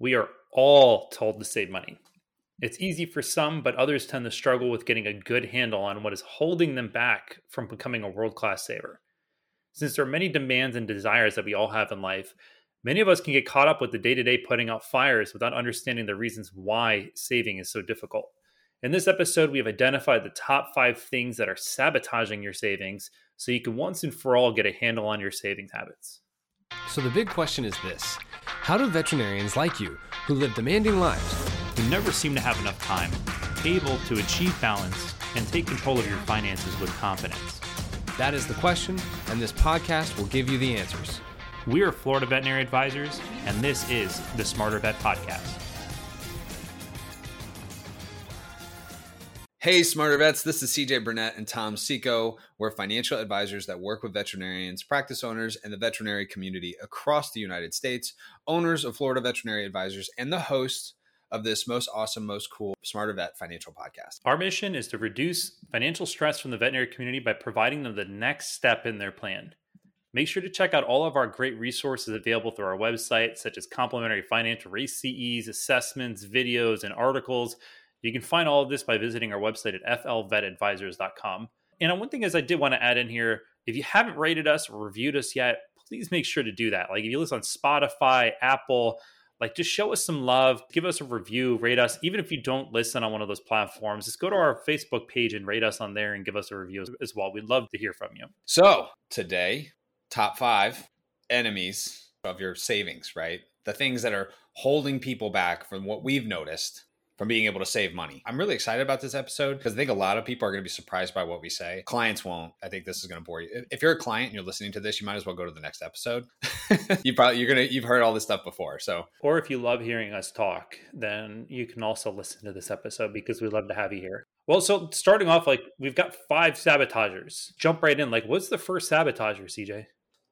We are all told to save money. It's easy for some, but others tend to struggle with getting a good handle on what is holding them back from becoming a world class saver. Since there are many demands and desires that we all have in life, many of us can get caught up with the day to day putting out fires without understanding the reasons why saving is so difficult. In this episode, we have identified the top five things that are sabotaging your savings so you can once and for all get a handle on your savings habits. So, the big question is this How do veterinarians like you, who live demanding lives, who never seem to have enough time, able to achieve balance and take control of your finances with confidence? That is the question, and this podcast will give you the answers. We are Florida Veterinary Advisors, and this is the Smarter Vet Podcast. Hey, Smarter Vets, this is CJ Burnett and Tom Seco. We're financial advisors that work with veterinarians, practice owners, and the veterinary community across the United States, owners of Florida Veterinary Advisors, and the hosts of this most awesome, most cool Smarter Vet financial podcast. Our mission is to reduce financial stress from the veterinary community by providing them the next step in their plan. Make sure to check out all of our great resources available through our website, such as complimentary financial CE's, assessments, videos, and articles you can find all of this by visiting our website at flvetadvisors.com. And one thing is, I did want to add in here if you haven't rated us or reviewed us yet, please make sure to do that. Like if you listen on Spotify, Apple, like just show us some love, give us a review, rate us. Even if you don't listen on one of those platforms, just go to our Facebook page and rate us on there and give us a review as well. We'd love to hear from you. So today, top five enemies of your savings, right? The things that are holding people back from what we've noticed from being able to save money. I'm really excited about this episode because I think a lot of people are going to be surprised by what we say. Clients won't. I think this is going to bore you. If you're a client and you're listening to this, you might as well go to the next episode. you probably you're gonna you've heard all this stuff before. So, or if you love hearing us talk, then you can also listen to this episode because we love to have you here. Well, so starting off, like we've got five sabotagers. Jump right in. Like, what's the first sabotager, CJ?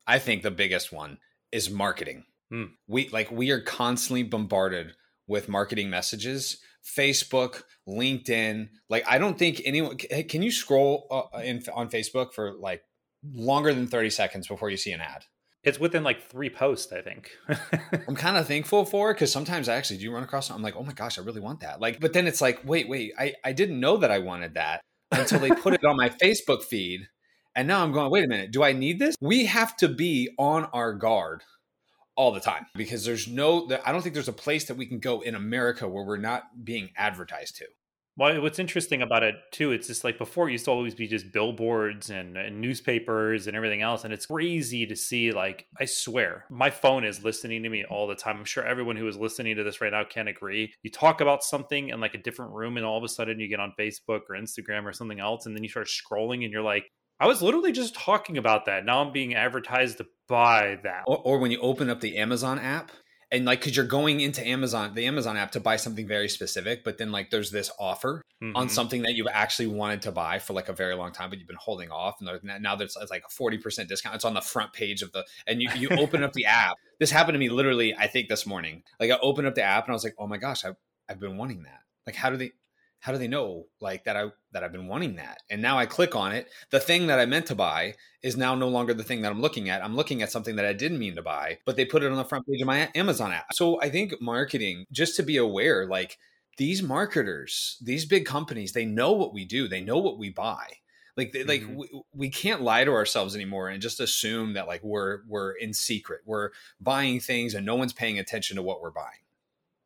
I think the biggest one is marketing. Hmm. We like we are constantly bombarded with marketing messages Facebook, LinkedIn. Like, I don't think anyone can you scroll uh, in, on Facebook for like longer than 30 seconds before you see an ad. It's within like three posts, I think. I'm kind of thankful for it because sometimes I actually do run across. I'm like, oh my gosh, I really want that. Like, but then it's like, wait, wait, I, I didn't know that I wanted that until they put it on my Facebook feed. And now I'm going, wait a minute, do I need this? We have to be on our guard all the time because there's no i don't think there's a place that we can go in america where we're not being advertised to. Well what's interesting about it too it's just like before it used to always be just billboards and, and newspapers and everything else and it's crazy to see like i swear my phone is listening to me all the time. I'm sure everyone who is listening to this right now can agree. You talk about something in like a different room and all of a sudden you get on facebook or instagram or something else and then you start scrolling and you're like I was literally just talking about that. Now I'm being advertised to buy that. Or, or when you open up the Amazon app and like because you're going into Amazon, the Amazon app to buy something very specific, but then like there's this offer mm-hmm. on something that you've actually wanted to buy for like a very long time, but you've been holding off, and now there's like a forty percent discount. It's on the front page of the, and you you open up the app. This happened to me literally, I think this morning. Like I opened up the app and I was like, oh my gosh, I I've been wanting that. Like how do they? How do they know like that I that I've been wanting that? And now I click on it. The thing that I meant to buy is now no longer the thing that I'm looking at. I'm looking at something that I didn't mean to buy, but they put it on the front page of my Amazon app. So I think marketing, just to be aware, like these marketers, these big companies, they know what we do. They know what we buy. Like, they, mm-hmm. like we, we can't lie to ourselves anymore and just assume that like we're we're in secret. We're buying things and no one's paying attention to what we're buying.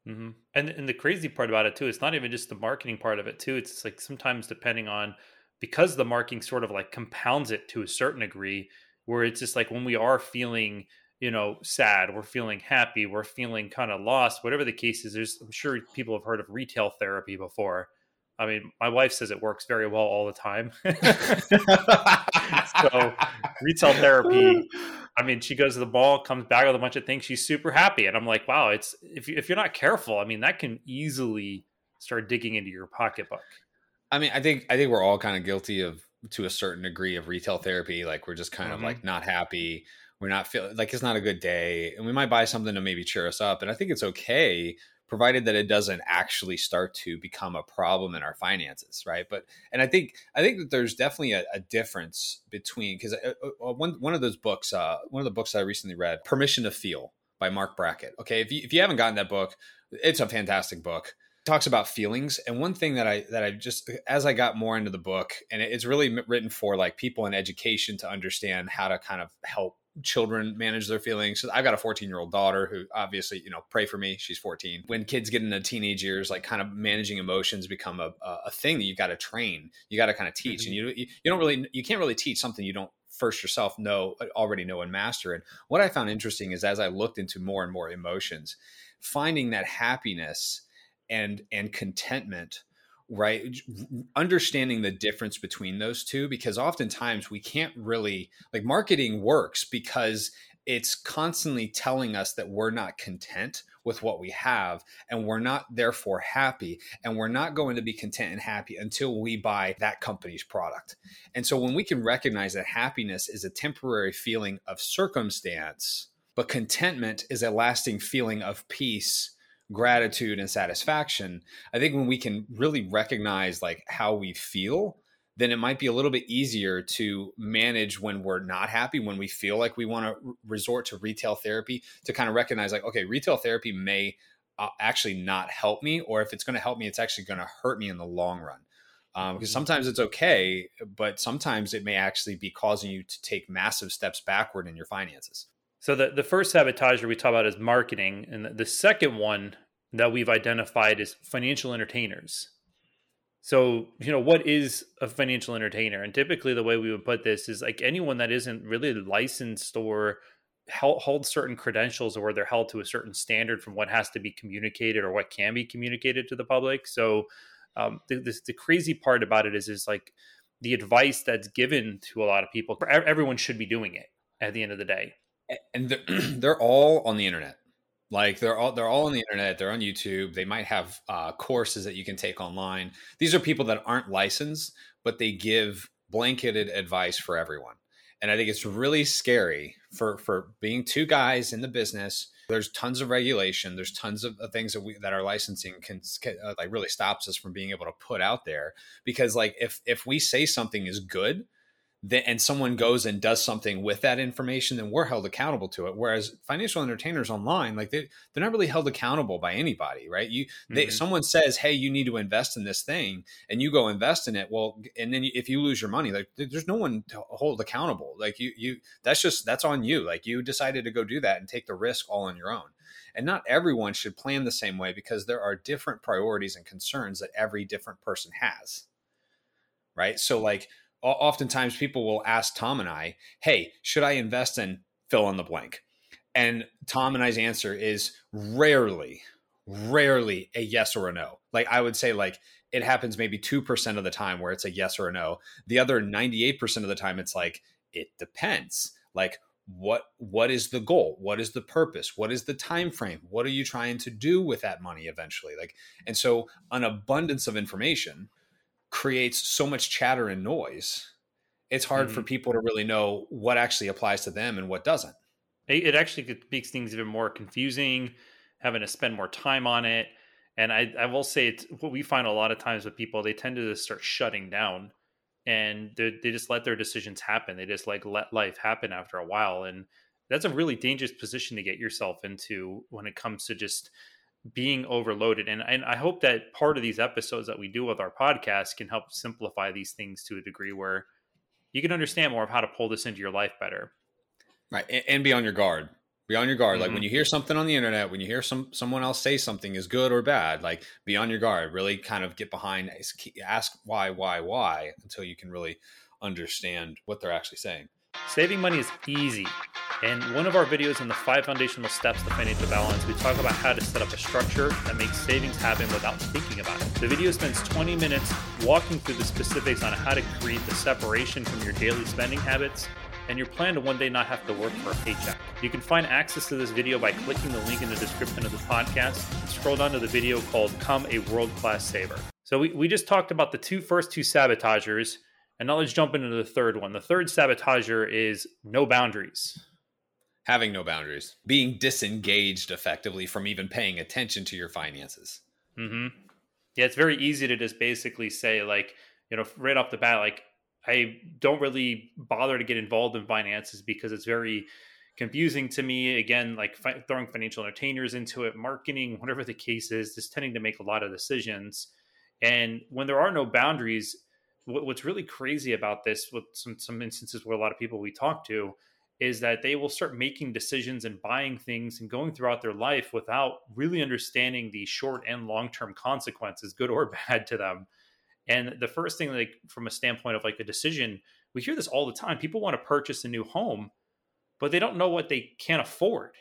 Mm-hmm. And and the crazy part about it too, it's not even just the marketing part of it too. It's like sometimes depending on because the marketing sort of like compounds it to a certain degree, where it's just like when we are feeling you know sad, we're feeling happy, we're feeling kind of lost, whatever the case is. There's I'm sure people have heard of retail therapy before. I mean, my wife says it works very well all the time. so retail therapy I mean, she goes to the mall, comes back with a bunch of things. She's super happy, and I'm like, wow, it's if you, if you're not careful, I mean, that can easily start digging into your pocketbook. I mean, I think I think we're all kind of guilty of to a certain degree of retail therapy. Like we're just kind mm-hmm. of like not happy. We're not feeling like it's not a good day, and we might buy something to maybe cheer us up. And I think it's okay provided that it doesn't actually start to become a problem in our finances right but and i think i think that there's definitely a, a difference between because uh, uh, uh, one, one of those books uh, one of the books i recently read permission to feel by Marc Brackett. Okay, if you, if you haven't gotten that book, it's a fantastic book. It talks about feelings, and one thing that I that I just as I got more into the book, and it's really written for like people in education to understand how to kind of help children manage their feelings. So I've got a 14 year old daughter who obviously, you know, pray for me. She's 14. When kids get into teenage years, like kind of managing emotions become a, a thing that you've got to train. You got to kind of teach, mm-hmm. and you you don't really you can't really teach something you don't first yourself know already know and master. And what I found interesting is as I looked into more and more emotions, finding that happiness and and contentment right understanding the difference between those two because oftentimes we can't really like marketing works because it's constantly telling us that we're not content with what we have and we're not therefore happy and we're not going to be content and happy until we buy that company's product. And so when we can recognize that happiness is a temporary feeling of circumstance, but contentment is a lasting feeling of peace gratitude and satisfaction i think when we can really recognize like how we feel then it might be a little bit easier to manage when we're not happy when we feel like we want to resort to retail therapy to kind of recognize like okay retail therapy may uh, actually not help me or if it's going to help me it's actually going to hurt me in the long run um, because mm-hmm. sometimes it's okay but sometimes it may actually be causing you to take massive steps backward in your finances so the, the first sabotager we talk about is marketing, and the second one that we've identified as financial entertainers. So, you know, what is a financial entertainer? And typically the way we would put this is like anyone that isn't really licensed or held, hold certain credentials or where they're held to a certain standard from what has to be communicated or what can be communicated to the public. So, um, the, the, the crazy part about it is, is like the advice that's given to a lot of people, everyone should be doing it at the end of the day and they're, they're all on the internet. Like they're all they're all on the internet. They're on YouTube. They might have uh, courses that you can take online. These are people that aren't licensed, but they give blanketed advice for everyone. And I think it's really scary for for being two guys in the business. There's tons of regulation. There's tons of things that we that our licensing can, can uh, like really stops us from being able to put out there because like if if we say something is good and someone goes and does something with that information, then we're held accountable to it. Whereas financial entertainers online, like they, they're not really held accountable by anybody, right? You, they, mm-hmm. someone says, Hey, you need to invest in this thing and you go invest in it. Well, and then if you lose your money, like there's no one to hold accountable. Like you, you, that's just, that's on you. Like you decided to go do that and take the risk all on your own. And not everyone should plan the same way because there are different priorities and concerns that every different person has. Right. So like, oftentimes people will ask Tom and I, hey, should I invest in fill in the blank? And Tom and I's answer is rarely, rarely a yes or a no. Like I would say, like it happens maybe 2% of the time where it's a yes or a no. The other 98% of the time, it's like, it depends. Like, what what is the goal what is the purpose what is the time frame what are you trying to do with that money eventually like and so an abundance of information creates so much chatter and noise it's hard mm-hmm. for people to really know what actually applies to them and what doesn't. It actually makes things even more confusing having to spend more time on it. And i, I will say it's what we find a lot of times with people they tend to just start shutting down and they, they just let their decisions happen. They just like let life happen after a while. And that's a really dangerous position to get yourself into when it comes to just being overloaded. And, and I hope that part of these episodes that we do with our podcast can help simplify these things to a degree where you can understand more of how to pull this into your life better. Right. And, and be on your guard. Be on your guard. Mm-hmm. Like when you hear something on the internet, when you hear some someone else say something is good or bad, like be on your guard. Really kind of get behind, ask why, why, why until you can really understand what they're actually saying. Saving money is easy. And one of our videos on the five foundational steps to financial balance, we talk about how to set up a structure that makes savings happen without thinking about it. The video spends 20 minutes walking through the specifics on how to create the separation from your daily spending habits and your plan to one day not have to work for a paycheck. You can find access to this video by clicking the link in the description of the podcast and scroll down to the video called Come a World Class Saver. So we, we just talked about the two first two sabotagers, and now let's jump into the third one. The third sabotager is no boundaries having no boundaries, being disengaged effectively from even paying attention to your finances. Mm-hmm. Yeah, it's very easy to just basically say, like, you know, right off the bat, like, I don't really bother to get involved in finances because it's very confusing to me. Again, like fi- throwing financial entertainers into it, marketing, whatever the case is, just tending to make a lot of decisions. And when there are no boundaries, what, what's really crazy about this, with some some instances where a lot of people we talk to, is that they will start making decisions and buying things and going throughout their life without really understanding the short and long term consequences, good or bad, to them. And the first thing, like from a standpoint of like a decision, we hear this all the time. People want to purchase a new home, but they don't know what they can't afford.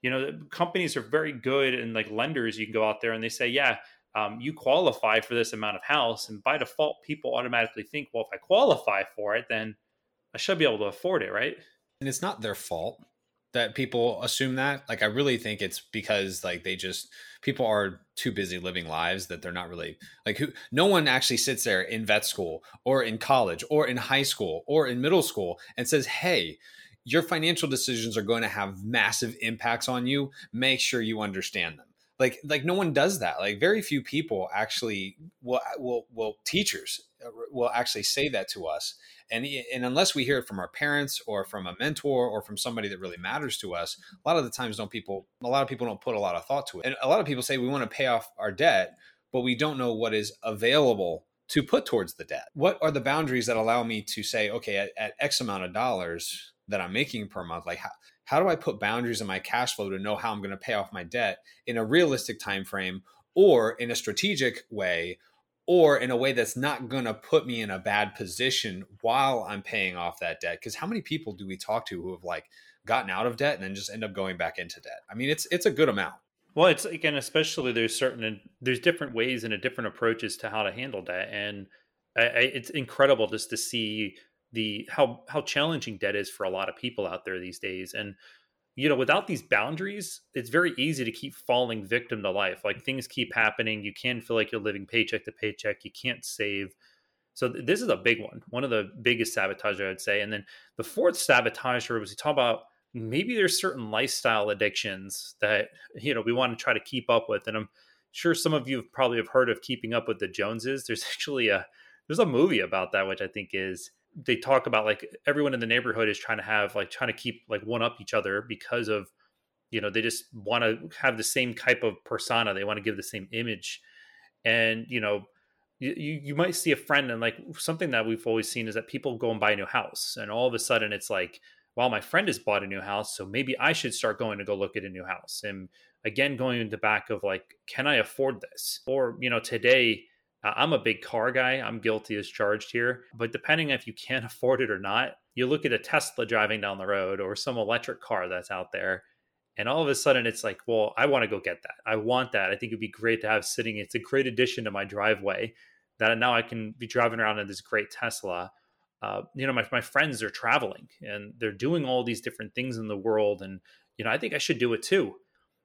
You know, companies are very good and like lenders, you can go out there and they say, yeah, um, you qualify for this amount of house. And by default, people automatically think, well, if I qualify for it, then I should be able to afford it, right? And it's not their fault that people assume that. Like, I really think it's because like they just people are too busy living lives that they're not really like who. No one actually sits there in vet school or in college or in high school or in middle school and says, "Hey." Your financial decisions are going to have massive impacts on you. Make sure you understand them like like no one does that like very few people actually will will will teachers Uh, will actually say that to us. And and unless we hear it from our parents or from a mentor or from somebody that really matters to us a lot of the times don't people a lot of people don't put a lot of thought to it. And a lot of people say we want to pay off our debt but we don't know what is available to put towards the debt. What are the boundaries that allow me to say okay at, at x amount of dollars that i'm making per month like how, how do I put boundaries in my cash flow to know how I'm going to pay off my debt in a realistic time frame or in a strategic way or in a way that's not going to put me in a bad position while I'm paying off that debt? Because how many people do we talk to who have like gotten out of debt and then just end up going back into debt? I mean it's it's a good amount. Well it's again especially there's certain there's different ways and a different approaches to how to handle debt and I, I, it's incredible just to see the how how challenging debt is for a lot of people out there these days and you know without these boundaries it's very easy to keep falling victim to life. Like things keep happening. You can feel like you're living paycheck to paycheck. You can't save. So th- this is a big one one of the biggest sabotage i would say. And then the fourth sabotage was we talk about maybe there's certain lifestyle addictions that you know we want to try to keep up with. And i'm sure some of you probably have heard of keeping up with the joneses. There's actually a there's a movie about that which i think is they talk about like everyone in the neighborhood is trying to have like trying to keep like one up each other because of you know they just want to have the same type of persona. They want to give the same image. And you know you, you might see a friend and like something that we've always seen is that people go and buy a new house. And all of a sudden it's like well my friend has bought a new house so maybe i should start going to go look at a new house. And again going into back of like can i afford this? Or you know today I'm a big car guy. I'm guilty as charged here. But depending if you can't afford it or not, you look at a Tesla driving down the road or some electric car that's out there. And all of a sudden it's like, well, I want to go get that. I want that. I think it'd be great to have sitting. It's a great addition to my driveway that now I can be driving around in this great Tesla. Uh, you know, my, my friends are traveling and they're doing all these different things in the world. And, you know, I think I should do it too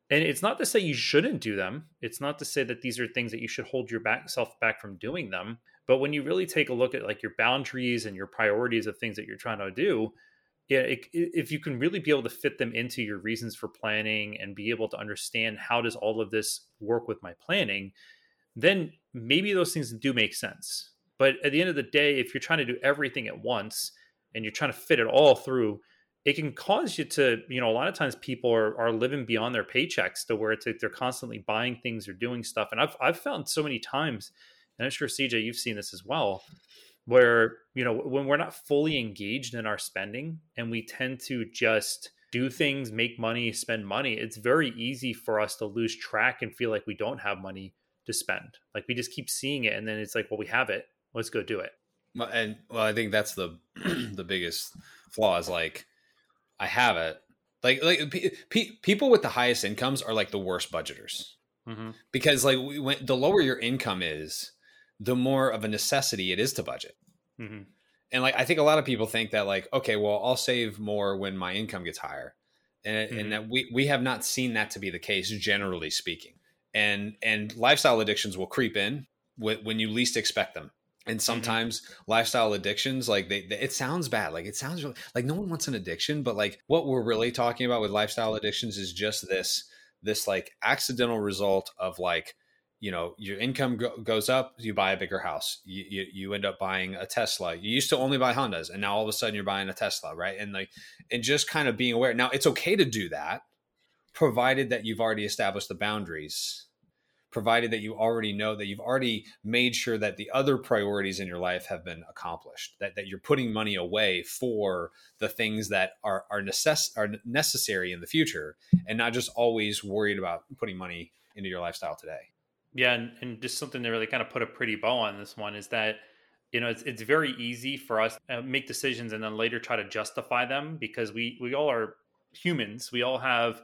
and it's not to say you shouldn't do them. It's not to say that these are things that you should hold your back self back from doing them. But when you really take a look at like your boundaries and your priorities of things that you're trying to do yeah it, if you can really be able to fit them into your reasons for planning and be able to understand how does all of this work with my planning then maybe those things do make sense. But at the end of the day if you're trying to do everything at once and you're trying to fit it all through it can cause you to, you know, a lot of times people are, are living beyond their paychecks to where it's like they're constantly buying things or doing stuff. And I've, I've found so many times, and I'm sure CJ, you've seen this as well, where, you know, when we're not fully engaged in our spending and we tend to just do things, make money, spend money, it's very easy for us to lose track and feel like we don't have money to spend. Like we just keep seeing it and then it's like, well, we have it. Let's go do it. And well, I think that's the the biggest flaw is like I have it. Like like pe- people with the highest incomes are like the worst budgeters mm-hmm. because like when the lower your income is, the more of a necessity it is to budget. Mm-hmm. And like I think a lot of people think that like okay, well I'll save more when my income gets higher, and mm-hmm. and that we we have not seen that to be the case generally speaking. And and lifestyle addictions will creep in when you least expect them and mm-hmm. sometimes mm-hmm. lifestyle addictions like they, they, it sounds bad like it sounds really, like no one wants an addiction but like what we're really talking about with lifestyle addictions is just this this like accidental result of like you know your income go- goes up you buy a bigger house you, you, you end up buying a tesla you used to only buy hondas and now all of a sudden you're buying a tesla right and like and just kind of being aware now it's okay to do that provided that you've already established the boundaries provided that you already know that you've already made sure that the other priorities in your life have been accomplished that, that you're putting money away for the things that are are, necess- are necessary in the future and not just always worried about putting money into your lifestyle today yeah, and, and just something to really kind of put a pretty bow on this one is that you know it's, it's very easy for us to make decisions and then later try to justify them because we we all are humans. We all have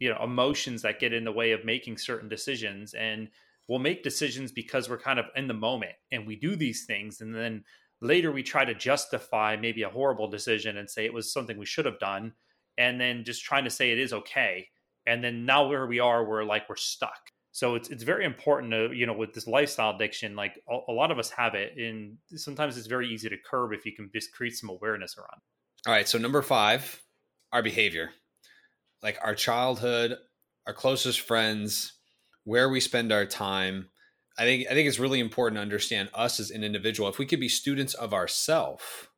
you know emotions that get in the way of making certain decisions and we'll make decisions because we're kind of in the moment and we do these things and then later we try to justify maybe a horrible decision and say it was something we should have done and then just trying to say it is okay and then now where we are we're like we're stuck. So it's it's very important to you know with this lifestyle addiction like a, a, lot of us have it and sometimes it's very easy to curb if you can just create some awareness around all right so number five our behavior like our childhood our closest friends where we spend our time i think i think it's really important to understand us as an individual if we could be students of ourself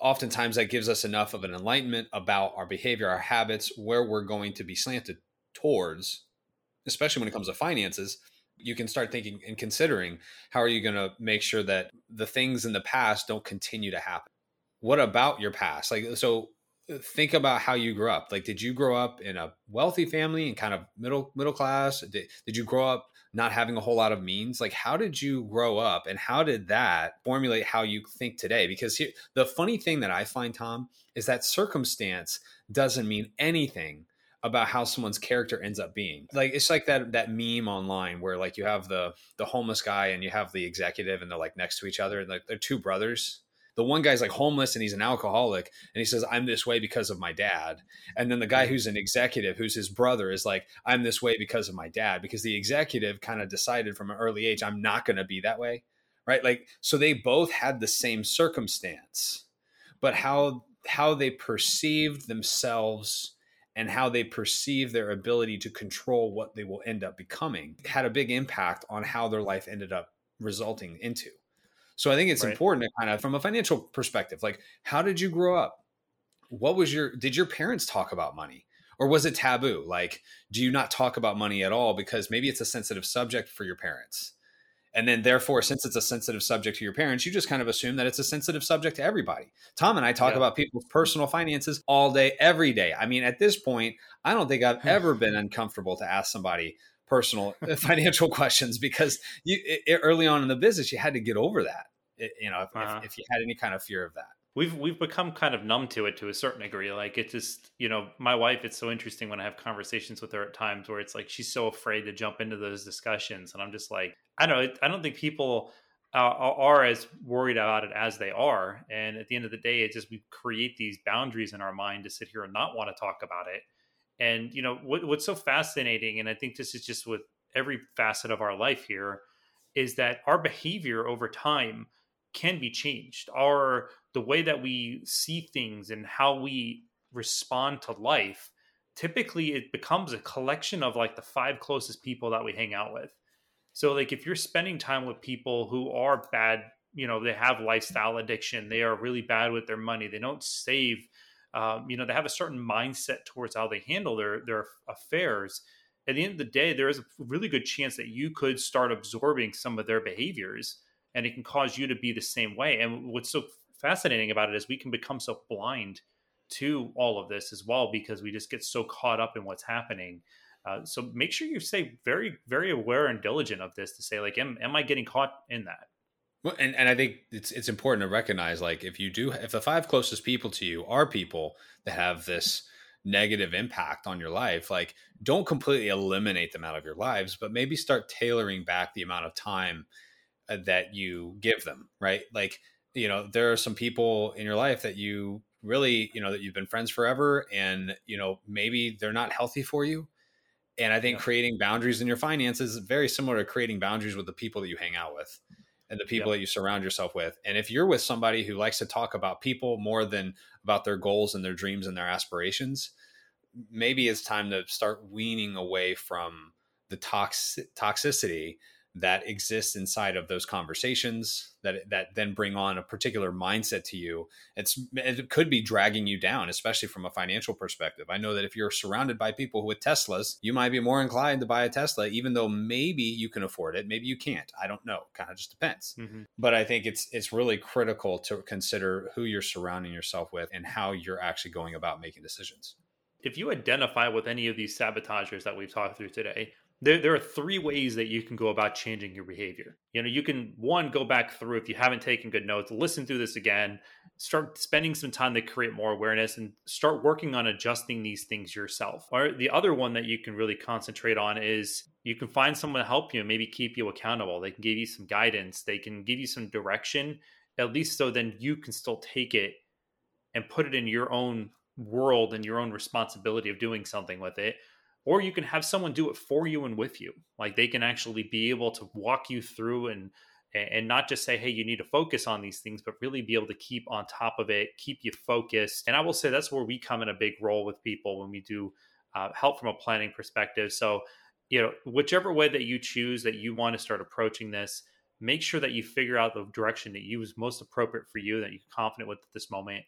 oftentimes that gives us enough of an enlightenment about our behavior our habits where we're going to be slanted towards especially when it comes to finances, you can start thinking and considering how are you going to make sure that the things in the past don't continue to happen. What about your past? Like, so think about how you grew up. Like, did you grow up in a wealthy family and kind of middle middle class? Did, did you grow up not having a whole lot of means? Like, how did you grow up, and how did that formulate how you think today? Because here, the funny thing that I find, Tom, is that circumstance doesn't mean anything about how someone's character ends up being. Like it's like that that meme online where like you have the the homeless guy and you have the executive and they're like next to each other and like they're two brothers. The one guy's like homeless and he's an alcoholic and he says I'm this way because of my dad. And then the guy who's an executive who's his brother is like I'm this way because of my dad because the executive kind of decided from an early age I'm not going to be that way. Right? Like so they both had the same circumstance. But how how they perceived themselves and how they perceive their ability to control what they will end up becoming had a big impact on how their life ended up resulting into. So I think it's right. important to kind of from a financial perspective, like how did you grow up? What was your did your parents talk about money? Or was it taboo? Like, do you not talk about money at all because maybe it's a sensitive subject for your parents? And then, therefore, since it's a sensitive subject to your parents, you just kind of assume that it's a sensitive subject to everybody. Tom and I talk yeah. about people's personal finances all day, every day. I mean, at this point, I don't think I've hmm. ever been uncomfortable to ask somebody personal uh, financial questions because you it, early on in the business, you had to get over that. It, you know, if, uh-huh. if, if you had any kind of fear of that we've we've become kind of numb to it to a certain degree like it just you know my wife it's so interesting when i have conversations with her at times where it's like she's so afraid to jump into those discussions and i'm just like i don't know i don't think people uh, are as worried about it as they are and at the end of the day it's just we create these boundaries in our mind to sit here and not want to talk about it and you know what, what's so fascinating and i think this is just with every facet of our life here is that our behavior over time can be changed. Our the way that we see things and how we respond to life, typically it becomes a collection of like the five closest people that we hang out with. So like if you're spending time with people who are bad, you know, they have lifestyle addiction, they are really bad with their money, they don't save, um, you know, they have a certain mindset towards how they handle their their affairs. At the end of the day, there is a really good chance that you could start absorbing some of their behaviors and it can cause you to be the same way. And what's so fascinating about it is we can become so blind to all of this as well because we just get so caught up in what's happening. Uh, so make sure you stay very, very aware and diligent of this to say, like, am, am I getting caught in that? Well, and, and I think it's it's important to recognize, like, if you do, if the five closest people to you are people that have this negative impact on your life, like, don't completely eliminate them out of your lives, but maybe start tailoring back the amount of time uh, that you give them, right? Like, you know, there are some people in your life that you really, you know, that you've been friends forever and, you know, maybe they're not healthy for you. And I think yeah. creating boundaries in your finances is very similar to creating boundaries with the people that you hang out with and the people that you surround yourself with. And if you're with somebody who likes to talk about people more than about their goals and their dreams and their aspirations, maybe it's time to start weaning away from the tox- toxicity that exists inside of those conversations that that then bring on a particular mindset to you it's it could be dragging you down especially from a financial perspective. I know that if you're surrounded by people with teslas you might be more inclined to buy a tesla even though maybe you can afford it maybe you can't. I don't know. Kind of just depends. Mm-hmm. but i think it's it's really critical to consider who you're surrounding yourself with and how you're actually going about making decisions. If you identify with any of these sabotagers that we've talked through today there, there are three ways that you can go about changing your behavior. You know, you can one go back through if you haven't taken good notes, listen through this again, start spending some time to create more awareness and start working on adjusting these things yourself. Or the other one that you can really concentrate on is you can find someone to help you, and maybe keep you accountable. They can give you some guidance, they can give you some direction, at least so then you can still take it and put it in your own world and your own responsibility of doing something with it or you can have someone do it for you and with you. Like they can actually be able to walk you through and and not just say hey you need to focus on these things but really be able to keep on top of it keep you focused. And i will say that's where we come in a big role with people when we do uh, help from a planning perspective. So you know whichever way that you choose that you want to start approaching this make sure that you figure out the direction that you is most appropriate for you that you're confident with at this moment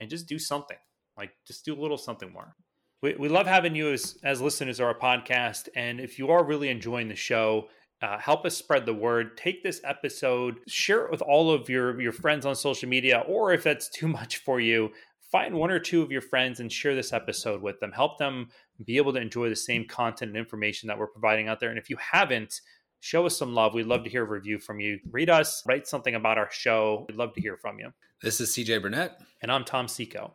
and just do something. Like just do a little something more we, we love having you as, as listeners of our podcast. And if you are really enjoying the show, uh, help us spread the word. Take this episode, share it with all of your, your friends on social media, or if that's too much for you, find one or two of your friends and share this episode with them. Help them be able to enjoy the same content and information that we're providing out there. And if you haven't, show us some love. We'd love to hear a review from you. Read us, write something about our show. We'd love to hear from you. This is CJ Burnett. And I'm Tom Seco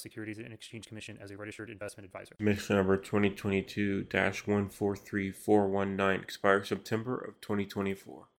Securities and Exchange Commission as a registered investment advisor. Commission number 2022 143419 expires September of 2024.